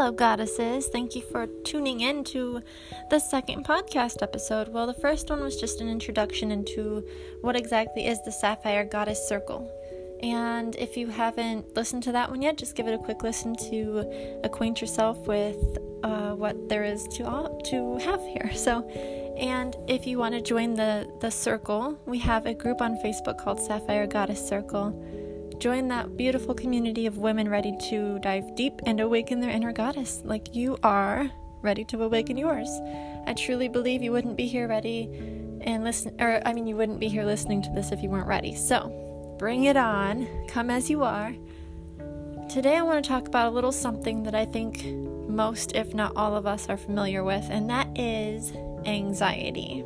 Hello, goddesses. Thank you for tuning in to the second podcast episode. Well, the first one was just an introduction into what exactly is the Sapphire Goddess Circle. And if you haven't listened to that one yet, just give it a quick listen to acquaint yourself with uh, what there is to all, to have here. So, and if you want to join the the circle, we have a group on Facebook called Sapphire Goddess Circle Join that beautiful community of women ready to dive deep and awaken their inner goddess like you are ready to awaken yours. I truly believe you wouldn't be here ready and listen, or I mean, you wouldn't be here listening to this if you weren't ready. So bring it on, come as you are. Today, I want to talk about a little something that I think most, if not all of us, are familiar with, and that is anxiety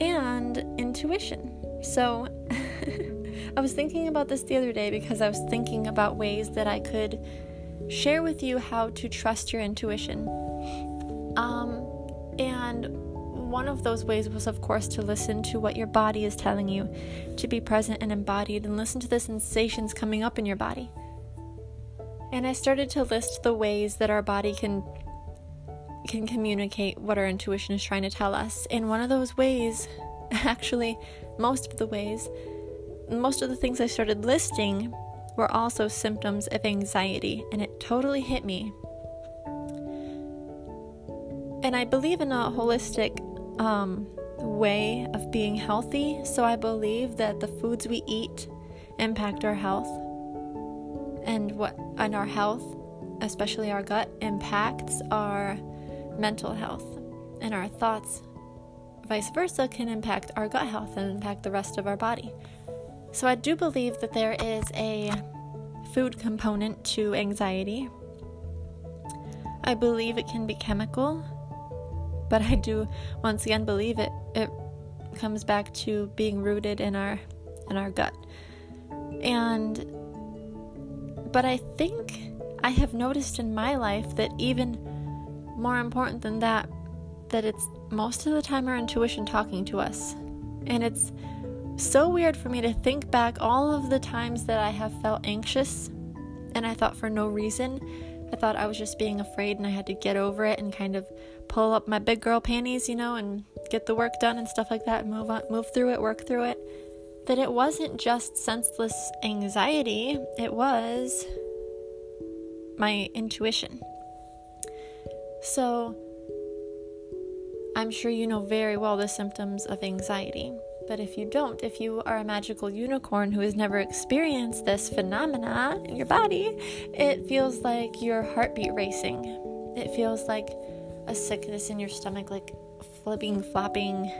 and intuition. So, I was thinking about this the other day because I was thinking about ways that I could share with you how to trust your intuition. Um, and one of those ways was, of course, to listen to what your body is telling you, to be present and embodied, and listen to the sensations coming up in your body. And I started to list the ways that our body can can communicate what our intuition is trying to tell us. And one of those ways, actually, most of the ways, most of the things I started listing were also symptoms of anxiety, and it totally hit me. And I believe in a holistic um, way of being healthy, so I believe that the foods we eat impact our health, and what and our health, especially our gut, impacts our mental health, and our thoughts, vice versa, can impact our gut health and impact the rest of our body. So I do believe that there is a food component to anxiety. I believe it can be chemical, but I do once again believe it it comes back to being rooted in our in our gut. And but I think I have noticed in my life that even more important than that that it's most of the time our intuition talking to us. And it's so weird for me to think back all of the times that I have felt anxious and I thought for no reason. I thought I was just being afraid and I had to get over it and kind of pull up my big girl panties, you know, and get the work done and stuff like that, and move on, move through it, work through it. That it wasn't just senseless anxiety, it was my intuition. So, I'm sure you know very well the symptoms of anxiety. But if you don't, if you are a magical unicorn who has never experienced this phenomena in your body, it feels like your heartbeat racing. It feels like a sickness in your stomach, like flipping, flopping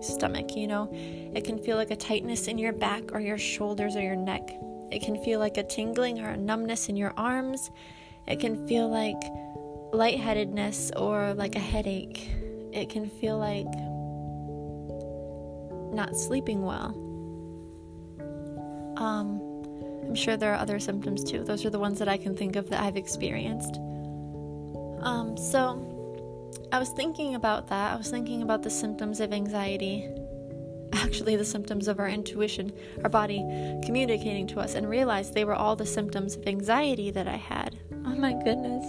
stomach, you know? It can feel like a tightness in your back or your shoulders or your neck. It can feel like a tingling or a numbness in your arms. It can feel like lightheadedness or like a headache. It can feel like not sleeping well. Um, I'm sure there are other symptoms too. Those are the ones that I can think of that I've experienced. Um, so I was thinking about that. I was thinking about the symptoms of anxiety, actually, the symptoms of our intuition, our body communicating to us, and realized they were all the symptoms of anxiety that I had. Oh my goodness.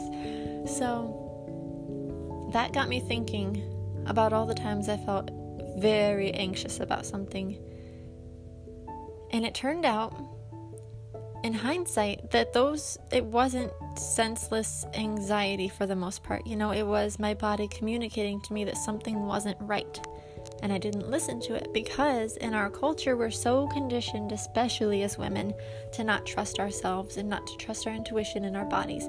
So that got me thinking about all the times I felt very anxious about something. And it turned out, in hindsight, that those, it wasn't senseless anxiety for the most part. You know, it was my body communicating to me that something wasn't right. And I didn't listen to it because in our culture, we're so conditioned, especially as women, to not trust ourselves and not to trust our intuition and our bodies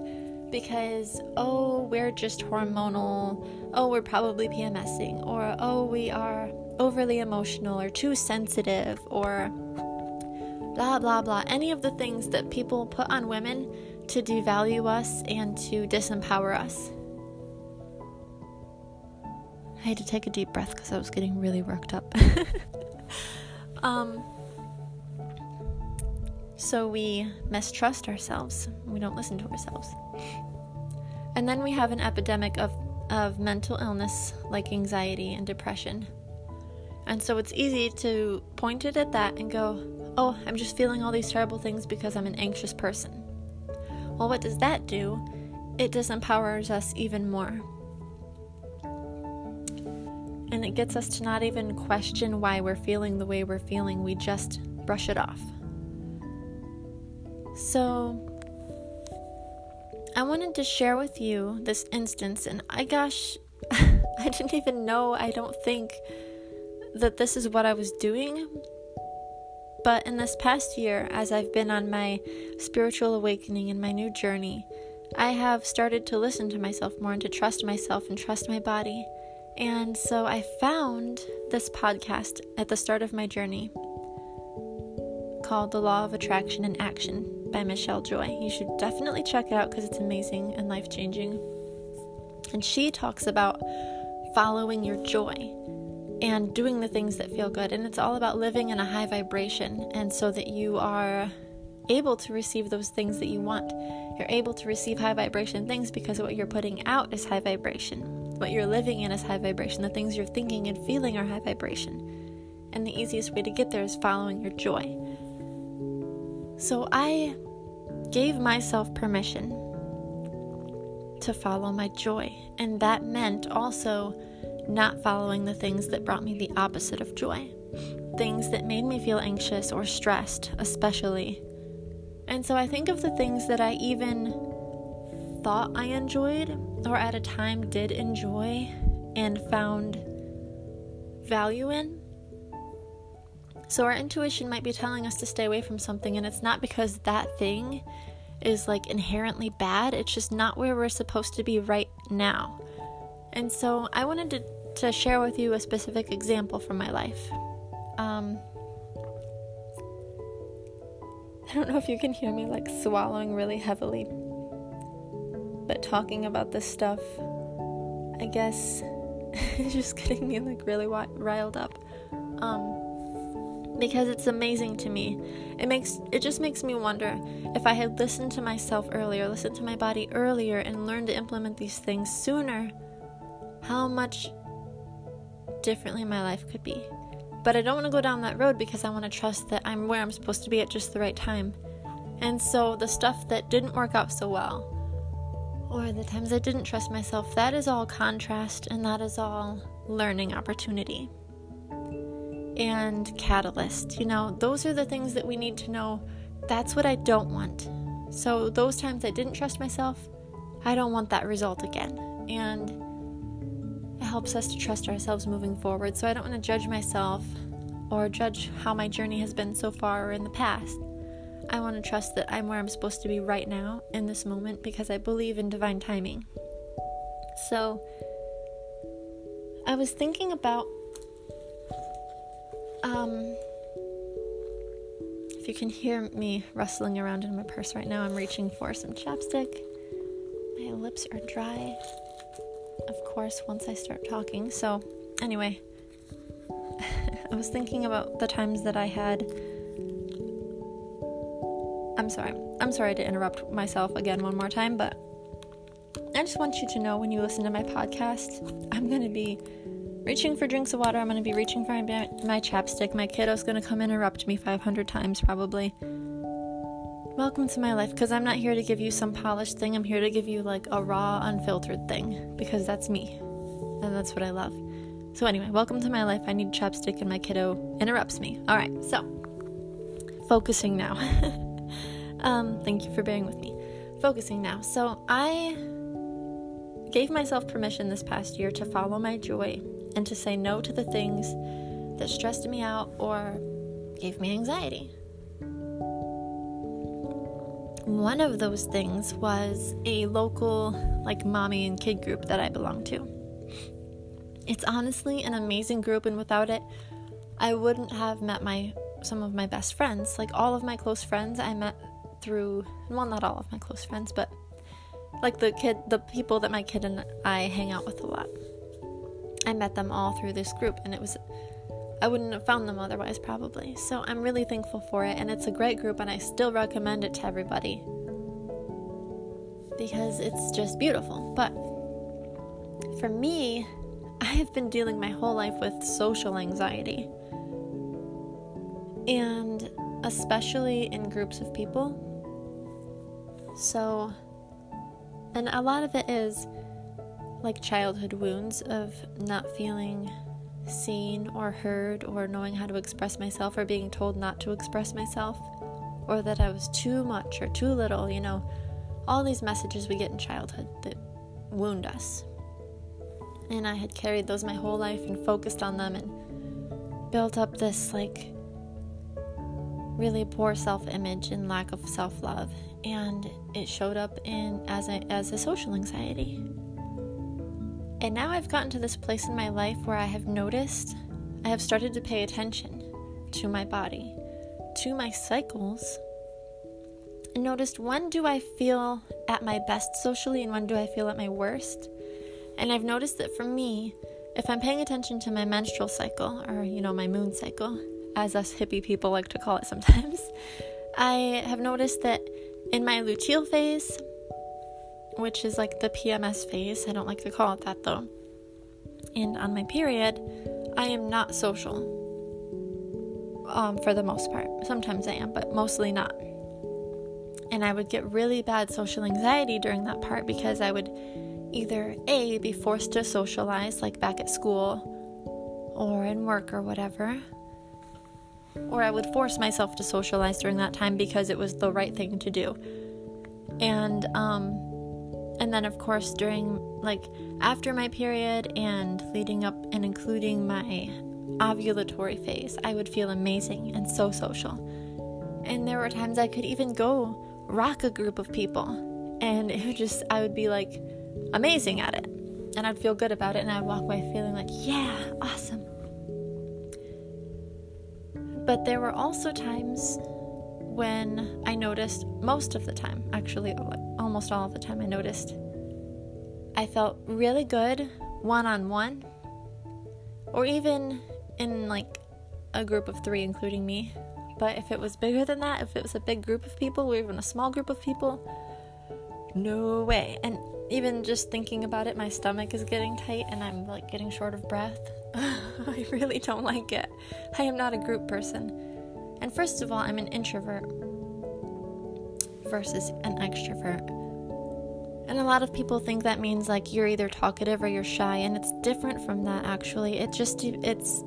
because, oh, we're just hormonal, oh, we're probably PMSing, or oh, we are overly emotional or too sensitive, or blah, blah, blah. Any of the things that people put on women to devalue us and to disempower us. I had to take a deep breath because I was getting really worked up. um, so we mistrust ourselves. We don't listen to ourselves. And then we have an epidemic of, of mental illness like anxiety and depression. And so it's easy to point it at that and go, oh, I'm just feeling all these terrible things because I'm an anxious person. Well, what does that do it disempowers us even more. And it gets us to not even question why we're feeling the way we're feeling, we just brush it off. So, I wanted to share with you this instance, and I gosh, I didn't even know, I don't think, that this is what I was doing. But in this past year, as I've been on my spiritual awakening and my new journey, I have started to listen to myself more and to trust myself and trust my body. And so I found this podcast at the start of my journey called The Law of Attraction in Action by Michelle Joy. You should definitely check it out because it's amazing and life changing. And she talks about following your joy and doing the things that feel good. And it's all about living in a high vibration, and so that you are able to receive those things that you want. You're able to receive high vibration things because what you're putting out is high vibration. What you're living in is high vibration. The things you're thinking and feeling are high vibration. And the easiest way to get there is following your joy. So I gave myself permission to follow my joy. And that meant also not following the things that brought me the opposite of joy. Things that made me feel anxious or stressed, especially. And so I think of the things that I even thought I enjoyed or at a time did enjoy and found value in so our intuition might be telling us to stay away from something, and it's not because that thing is like inherently bad, it's just not where we're supposed to be right now. And so I wanted to, to share with you a specific example from my life. Um, I don't know if you can hear me like swallowing really heavily, but talking about this stuff, I guess, is just getting me like really riled up. Um, because it's amazing to me. It makes it just makes me wonder if I had listened to myself earlier, listened to my body earlier and learned to implement these things sooner, how much differently my life could be. But I don't want to go down that road because I want to trust that I'm where I'm supposed to be at just the right time. And so the stuff that didn't work out so well, or the times I didn't trust myself, that is all contrast and that is all learning opportunity and catalyst. You know, those are the things that we need to know. That's what I don't want. So, those times I didn't trust myself, I don't want that result again. And it helps us to trust ourselves moving forward. So, I don't want to judge myself or judge how my journey has been so far or in the past. I want to trust that I'm where I'm supposed to be right now in this moment because I believe in divine timing. So, I was thinking about um, if you can hear me rustling around in my purse right now, I'm reaching for some chapstick. My lips are dry, of course, once I start talking. So, anyway, I was thinking about the times that I had. I'm sorry. I'm sorry to interrupt myself again one more time, but I just want you to know when you listen to my podcast, I'm going to be reaching for drinks of water. I'm going to be reaching for my, my chapstick. My kiddo's going to come interrupt me 500 times probably. Welcome to my life because I'm not here to give you some polished thing. I'm here to give you like a raw, unfiltered thing because that's me. And that's what I love. So, anyway, welcome to my life. I need chapstick and my kiddo interrupts me. All right, so focusing now. um, thank you for bearing with me. Focusing now. So, I gave myself permission this past year to follow my joy and to say no to the things that stressed me out or gave me anxiety. One of those things was a local, like, mommy and kid group that I belong to. It's honestly an amazing group, and without it, I wouldn't have met my some of my best friends. Like all of my close friends, I met through well, not all of my close friends, but like the kid, the people that my kid and I hang out with a lot. I met them all through this group, and it was, I wouldn't have found them otherwise, probably. So I'm really thankful for it, and it's a great group, and I still recommend it to everybody because it's just beautiful. But for me, I have been dealing my whole life with social anxiety, and especially in groups of people. So, And a lot of it is like childhood wounds of not feeling seen or heard or knowing how to express myself or being told not to express myself or that I was too much or too little, you know, all these messages we get in childhood that wound us. And I had carried those my whole life and focused on them and built up this like really poor self-image and lack of self-love and it showed up in as a as a social anxiety. And now I've gotten to this place in my life where I have noticed I have started to pay attention to my body, to my cycles, and noticed when do I feel at my best socially and when do I feel at my worst. And I've noticed that for me, if I'm paying attention to my menstrual cycle or, you know, my moon cycle, as us hippie people like to call it sometimes, I have noticed that in my luteal phase, which is like the PMS phase, I don't like to call it that though, and on my period, I am not social. Um, for the most part. Sometimes I am, but mostly not. And I would get really bad social anxiety during that part because I would either A, be forced to socialize, like back at school or in work or whatever, or I would force myself to socialize during that time because it was the right thing to do. And um and then of course during like after my period and leading up and including my ovulatory phase, I would feel amazing and so social. And there were times I could even go rock a group of people and it would just I would be like amazing at it. And I'd feel good about it and I'd walk away feeling like, yeah, awesome. But there were also times when I noticed, most of the time, actually, uh, almost all of the time, I noticed I felt really good one on one, or even in like a group of three, including me. But if it was bigger than that, if it was a big group of people, or even a small group of people, no way. And even just thinking about it, my stomach is getting tight and I'm like getting short of breath. I really don't like it. I am not a group person. And first of all, I'm an introvert versus an extrovert. And a lot of people think that means like you're either talkative or you're shy, and it's different from that actually. It just, it's,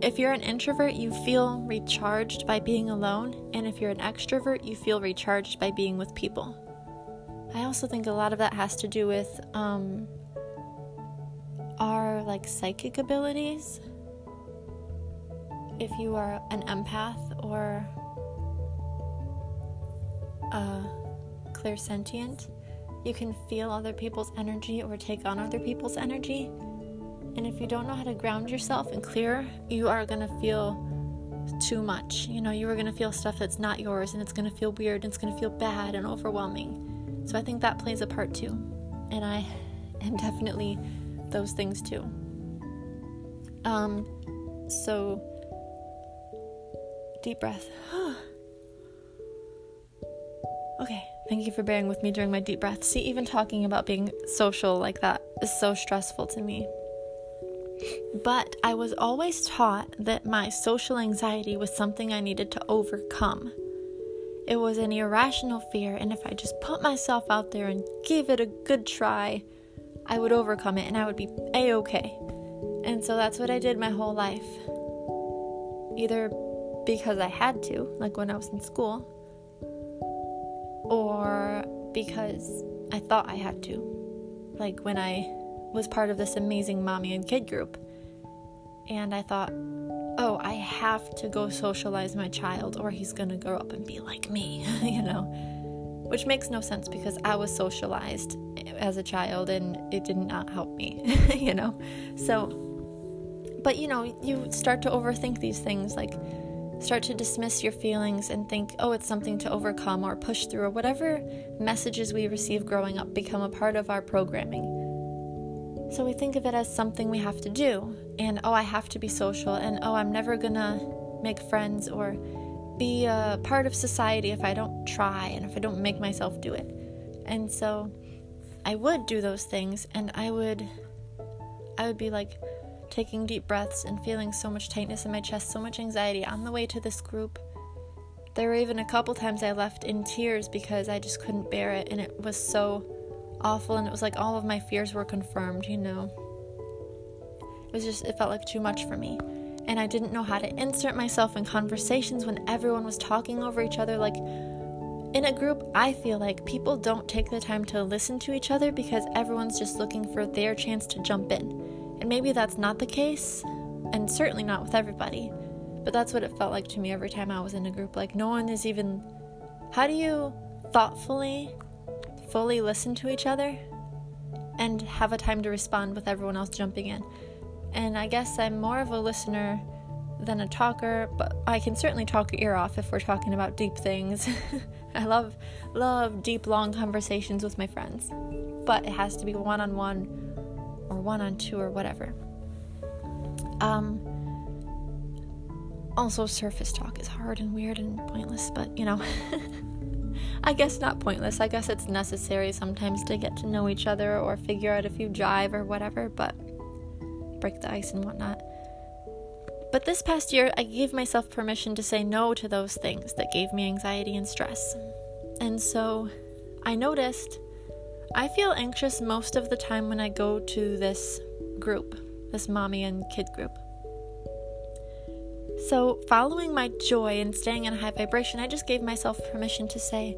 if you're an introvert, you feel recharged by being alone, and if you're an extrovert, you feel recharged by being with people. I also think a lot of that has to do with um, our like psychic abilities. If you are an empath or a clairsentient, you can feel other people's energy or take on other people's energy. And if you don't know how to ground yourself and clear, you are going to feel too much. You know, you are going to feel stuff that's not yours and it's going to feel weird and it's going to feel bad and overwhelming. So I think that plays a part too. And I am definitely those things too. Um, so deep breath. okay, thank you for bearing with me during my deep breath. See, even talking about being social like that is so stressful to me. But I was always taught that my social anxiety was something I needed to overcome. It was an irrational fear, and if I just put myself out there and gave it a good try, I would overcome it and I would be a okay. And so that's what I did my whole life. Either because I had to, like when I was in school, or because I thought I had to, like when I was part of this amazing mommy and kid group. And I thought, oh, I have to go socialize my child or he's gonna grow up and be like me, you know? which makes no sense because I was socialized as a child and it did not help me, you know? So, but you know, you start to overthink these things, like start to dismiss your feelings and think, oh, it's something to overcome or push through, or whatever messages we receive growing up become a part of our programming. So we think of it as something we have to do, and oh, I have to be social, and oh, I'm never gonna make friends or be a part of society if I don't try and if I don't make myself do it. And so I would do those things and I would I would be like taking deep breaths and feeling so much tightness in my chest, so much anxiety on the way to this group. There were even a couple times I left in tears because I just couldn't bear it and it was so awful and it was like all of my fears were confirmed, you know. It was just it felt like too much for me. And I didn't know how to insert myself in conversations when everyone was talking over each other like in a group, I feel like people don't take the time to listen to each other because everyone's just looking for their chance to jump in. And maybe that's not the case, and certainly not with everybody. But that's what it felt like to me every time I was in a group. Like, no one is even. How do you thoughtfully, fully listen to each other and have a time to respond with everyone else jumping in? And I guess I'm more of a listener than a talker, but I can certainly talk your ear off if we're talking about deep things. I love love deep long conversations with my friends. But it has to be one on one or one on two or whatever. Um also surface talk is hard and weird and pointless, but you know. I guess not pointless. I guess it's necessary sometimes to get to know each other or figure out if you jive or whatever, but break the ice and whatnot. But this past year, I gave myself permission to say no to those things that gave me anxiety and stress. And so I noticed I feel anxious most of the time when I go to this group, this mommy and kid group. So, following my joy and staying in high vibration, I just gave myself permission to say,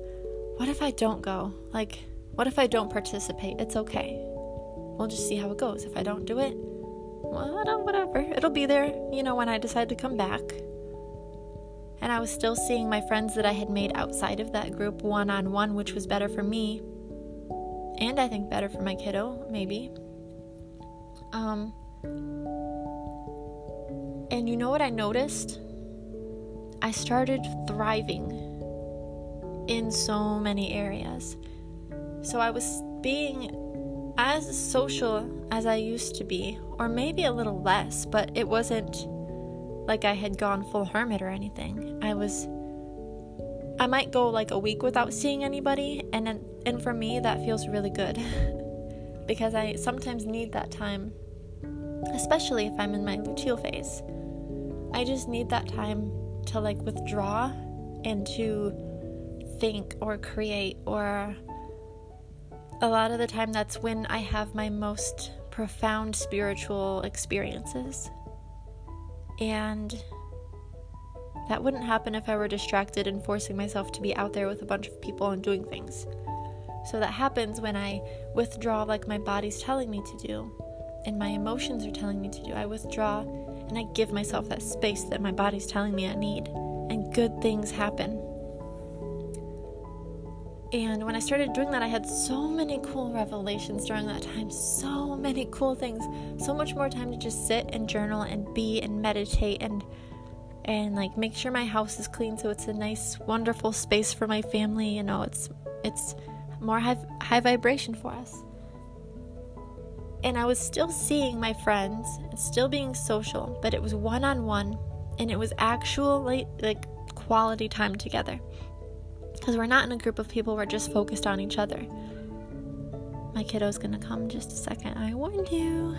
What if I don't go? Like, what if I don't participate? It's okay. We'll just see how it goes. If I don't do it, well, whatever. It'll be there, you know, when I decide to come back. And I was still seeing my friends that I had made outside of that group one on one, which was better for me. And I think better for my kiddo, maybe. Um, and you know what I noticed? I started thriving in so many areas. So I was being as social as I used to be, or maybe a little less, but it wasn't like I had gone full hermit or anything. I was I might go like a week without seeing anybody and and for me that feels really good because I sometimes need that time especially if I'm in my luteal phase. I just need that time to like withdraw and to think or create or a lot of the time that's when I have my most profound spiritual experiences. And that wouldn't happen if I were distracted and forcing myself to be out there with a bunch of people and doing things. So that happens when I withdraw, like my body's telling me to do, and my emotions are telling me to do. I withdraw and I give myself that space that my body's telling me I need, and good things happen. And when I started doing that, I had so many cool revelations during that time. So many cool things. So much more time to just sit and journal and be and meditate and and like make sure my house is clean so it's a nice wonderful space for my family, you know, it's it's more high, high vibration for us. And I was still seeing my friends and still being social, but it was one on one and it was actually like quality time together because we're not in a group of people, we're just focused on each other. My kiddo's gonna come just a second. I warned you.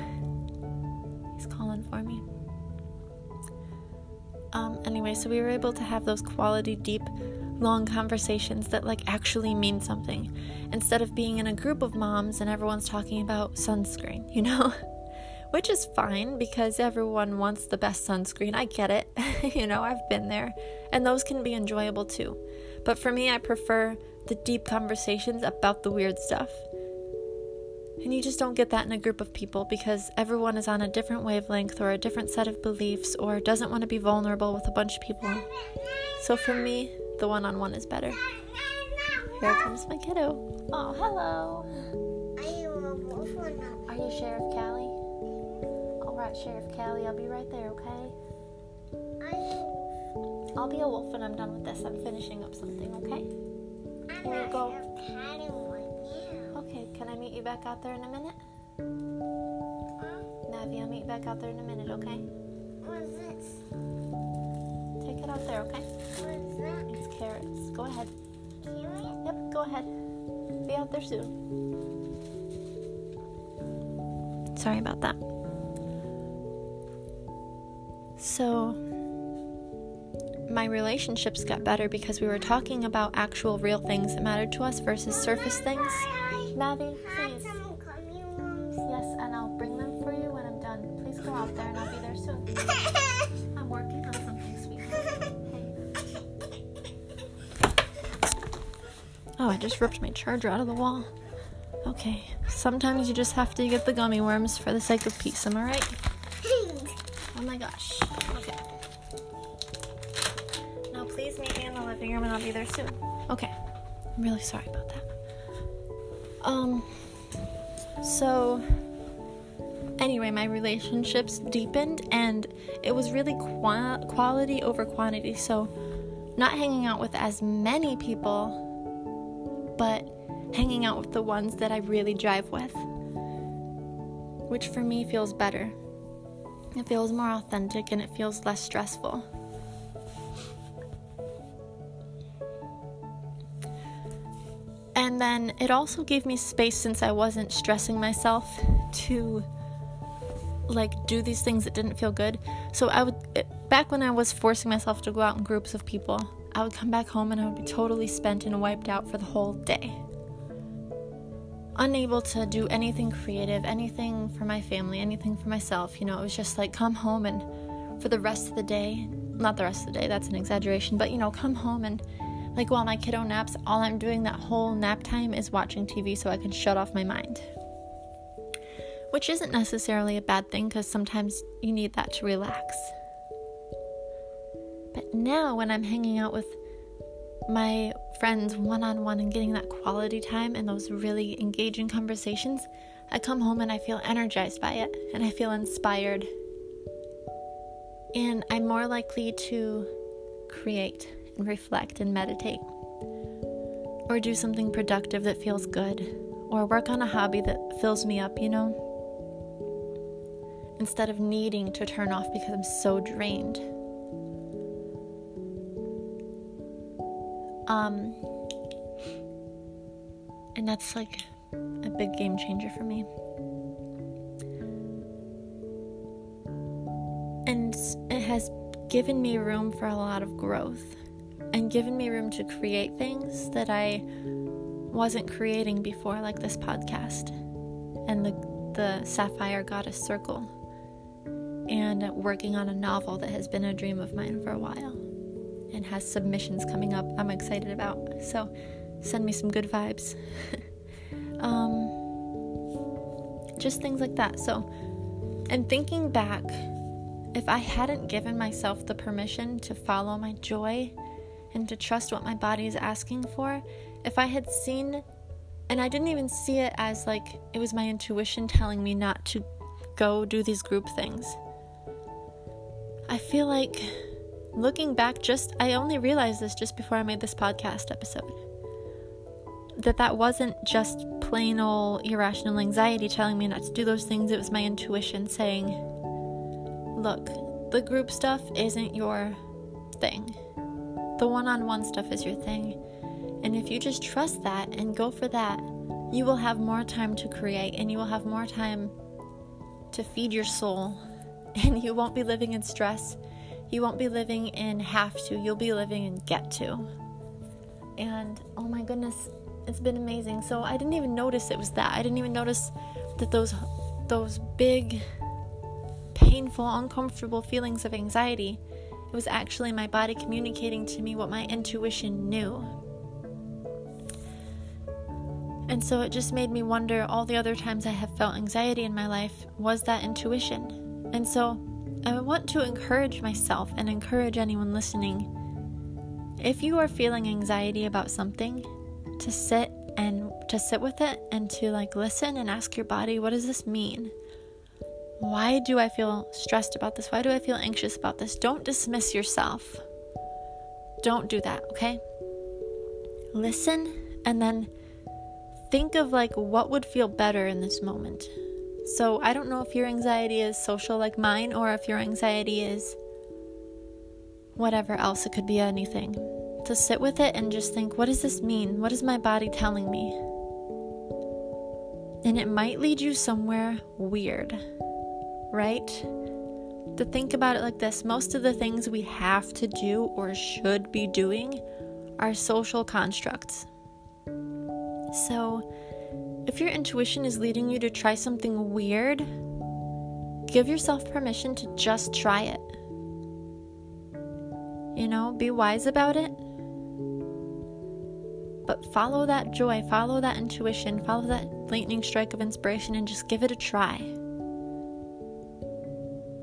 Anyway, so we were able to have those quality, deep, long conversations that like actually mean something instead of being in a group of moms and everyone's talking about sunscreen, you know? Which is fine because everyone wants the best sunscreen. I get it. you know, I've been there. And those can be enjoyable too. But for me, I prefer the deep conversations about the weird stuff. And you just don't get that in a group of people because everyone is on a different wavelength or a different set of beliefs or doesn't want to be vulnerable with a bunch of people. So for me, the one on one is better. Here comes my kiddo. Oh, hello. Are you a wolf? Are you Sheriff Callie? All right, Sheriff Callie, I'll be right there, okay? I'll be a wolf when I'm done with this. I'm finishing up something, okay? Here you go. Can I meet you back out there in a minute? Navi, I'll meet you back out there in a minute, okay? What is this? Take it out there, okay? What is that? It's carrots. Go ahead. Carrot? Yep, go ahead. Be out there soon. Sorry about that. So, my relationships got better because we were talking about actual real things that mattered to us versus surface things. Maddie, please. some gummy worms. Yes, and I'll bring them for you when I'm done. Please go out there and I'll be there soon. I'm working on something, sweetheart. Oh, I just ripped my charger out of the wall. Okay, sometimes you just have to get the gummy worms for the sake of peace, am I right? Oh my gosh. Okay. Now, please meet me in the living room and I'll be there soon. Okay. I'm really sorry about that. Um, so anyway, my relationships deepened and it was really qua- quality over quantity. So, not hanging out with as many people, but hanging out with the ones that I really drive with, which for me feels better. It feels more authentic and it feels less stressful. And then it also gave me space since I wasn't stressing myself to like do these things that didn't feel good. So I would it, back when I was forcing myself to go out in groups of people, I would come back home and I would be totally spent and wiped out for the whole day. Unable to do anything creative, anything for my family, anything for myself. You know, it was just like come home and for the rest of the day, not the rest of the day, that's an exaggeration, but you know, come home and like while my kiddo naps, all I'm doing that whole nap time is watching TV so I can shut off my mind. Which isn't necessarily a bad thing because sometimes you need that to relax. But now, when I'm hanging out with my friends one on one and getting that quality time and those really engaging conversations, I come home and I feel energized by it and I feel inspired. And I'm more likely to create reflect and meditate, or do something productive that feels good, or work on a hobby that fills me up, you know? Instead of needing to turn off because I'm so drained. Um, and that's like a big game changer for me. And it has given me room for a lot of growth and given me room to create things that I wasn't creating before, like this podcast and the, the Sapphire Goddess Circle, and working on a novel that has been a dream of mine for a while and has submissions coming up I'm excited about. So send me some good vibes. um, just things like that. So, and thinking back, if I hadn't given myself the permission to follow my joy and to trust what my body is asking for, if I had seen, and I didn't even see it as like it was my intuition telling me not to go do these group things. I feel like looking back, just I only realized this just before I made this podcast episode that that wasn't just plain old irrational anxiety telling me not to do those things. It was my intuition saying, look, the group stuff isn't your thing. The one on one stuff is your thing. And if you just trust that and go for that, you will have more time to create and you will have more time to feed your soul. And you won't be living in stress. You won't be living in have to. You'll be living in get to. And oh my goodness, it's been amazing. So I didn't even notice it was that. I didn't even notice that those those big painful, uncomfortable feelings of anxiety, it was actually my body communicating to me what my intuition knew. And so it just made me wonder all the other times I have felt anxiety in my life, was that intuition? And so I want to encourage myself and encourage anyone listening. If you are feeling anxiety about something, to sit and to sit with it and to like listen and ask your body, what does this mean? Why do I feel stressed about this? Why do I feel anxious about this? Don't dismiss yourself. Don't do that, okay? Listen and then think of like what would feel better in this moment. So, I don't know if your anxiety is social like mine or if your anxiety is whatever else. It could be anything. To sit with it and just think, what does this mean? What is my body telling me? And it might lead you somewhere weird, right? To think about it like this most of the things we have to do or should be doing are social constructs. So, if your intuition is leading you to try something weird, give yourself permission to just try it. You know, be wise about it. But follow that joy, follow that intuition, follow that lightning strike of inspiration, and just give it a try.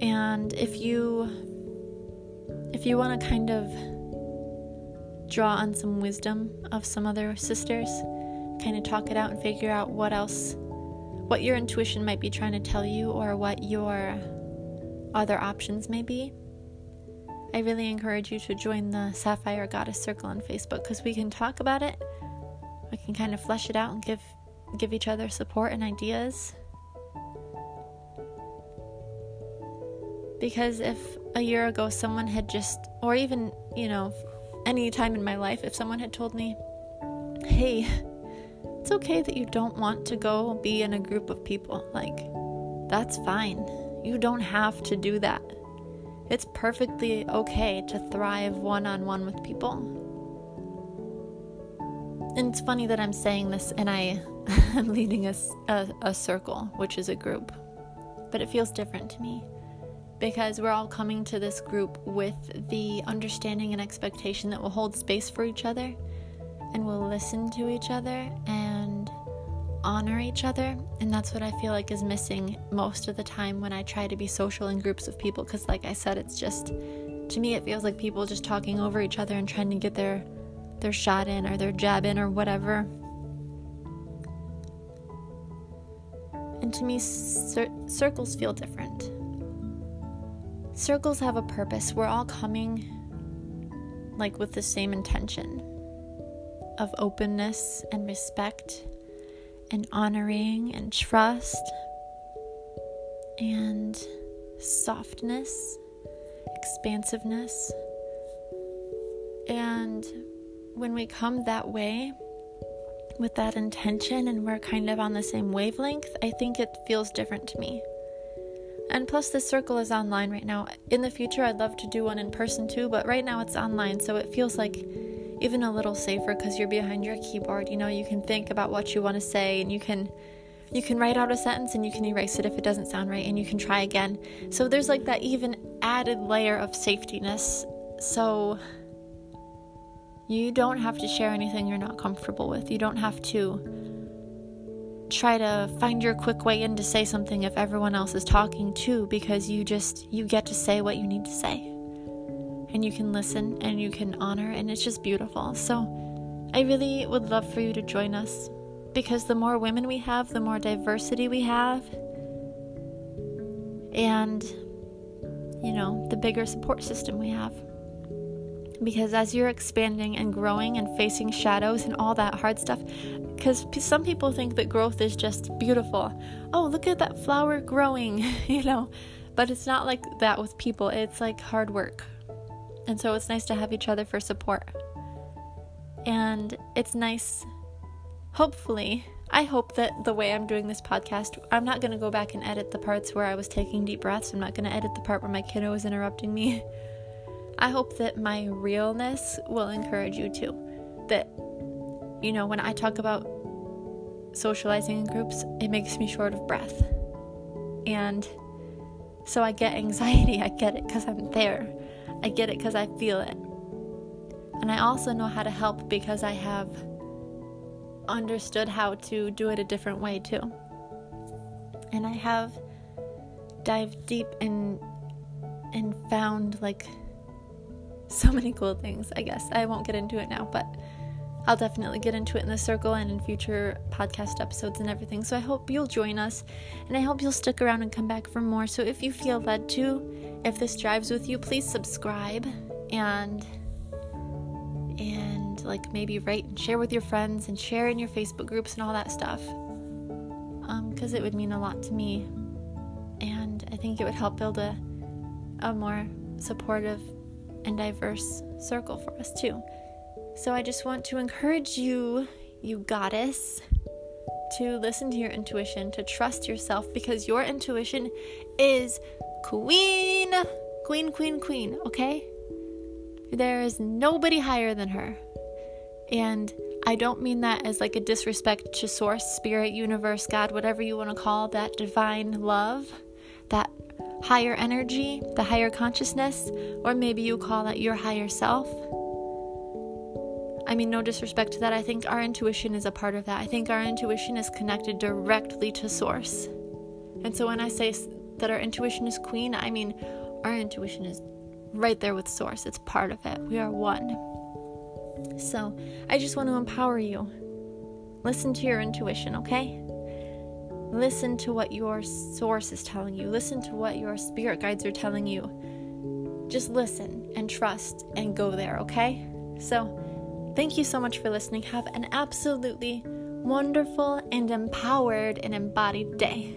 And if you if you want to kind of draw on some wisdom of some other sisters, kind of talk it out and figure out what else, what your intuition might be trying to tell you, or what your other options may be. I really encourage you to join the Sapphire Goddess Circle on Facebook because we can talk about it. We can kind of flesh it out and give give each other support and ideas. Because if a year ago someone had just, or even, you know, any time in my life, if someone had told me, hey, it's okay that you don't want to go be in a group of people, like, that's fine. You don't have to do that. It's perfectly okay to thrive one on one with people. And it's funny that I'm saying this and I am leading a, a, a circle, which is a group, but it feels different to me because we're all coming to this group with the understanding and expectation that we'll hold space for each other and we'll listen to each other and honor each other. And that's what I feel like is missing most of the time when I try to be social in groups of people. Because, like I said, it's just, to me, it feels like people just talking over each other and trying to get their, their shot in or their jab in or whatever. And to me, cir- circles feel different Circles have a purpose. We're all coming like with the same intention of openness and respect and honoring and trust and softness, expansiveness. And when we come that way with that intention and we're kind of on the same wavelength, I think it feels different to me. And plus, this circle is online right now. In the future, I'd love to do one in person too, but right now it's online, so it feels like even a little safer because you're behind your keyboard. You know, you can think about what you want to say, and you can you can write out a sentence and you can erase it if it doesn't sound right, and you can try again. So there's like that even added layer of safetyness. So you don't have to share anything you're not comfortable with. You don't have to try to find your quick way in to say something if everyone else is talking too because you just you get to say what you need to say. And you can listen and you can honor and it's just beautiful. So i really would love for you to join us because the more women we have the more diversity we have. And you know the bigger support system we have because as you're expanding and growing and facing shadows and all that hard stuff, because some people think that growth is just beautiful. Oh, look at that flower growing, you know. But it's not like that with people, it's like hard work. And so it's nice to have each other for support. And it's nice, hopefully, I hope that the way I'm doing this podcast, I'm not going to go back and edit the parts where I was taking deep breaths. I'm not going to edit the part where my kiddo was interrupting me. I hope that my realness will encourage you too. That, you know, when I talk about socializing in groups, it makes me short of breath. And so I get anxiety. I get it because I'm there. I get it because I feel it. And I also know how to help because I have understood how to do it a different way too. And I have dived deep and and found like so many cool things, I guess. I won't get into it now, but I'll definitely get into it in the circle and in future podcast episodes and everything. So I hope you'll join us and I hope you'll stick around and come back for more. So if you feel led to, if this drives with you, please subscribe and and like maybe rate and share with your friends and share in your Facebook groups and all that stuff. Um, because it would mean a lot to me. And I think it would help build a a more supportive and diverse circle for us too. So I just want to encourage you, you goddess, to listen to your intuition, to trust yourself because your intuition is queen, queen, queen, queen, okay? There is nobody higher than her. And I don't mean that as like a disrespect to source, spirit, universe, God, whatever you want to call that divine love, higher energy, the higher consciousness, or maybe you call that your higher self. I mean, no disrespect to that. I think our intuition is a part of that. I think our intuition is connected directly to source. And so when I say that our intuition is queen, I mean our intuition is right there with source. It's part of it. We are one. So I just want to empower you. Listen to your intuition, okay? Listen to what your source is telling you. Listen to what your spirit guides are telling you. Just listen and trust and go there, okay? So, thank you so much for listening. Have an absolutely wonderful and empowered and embodied day.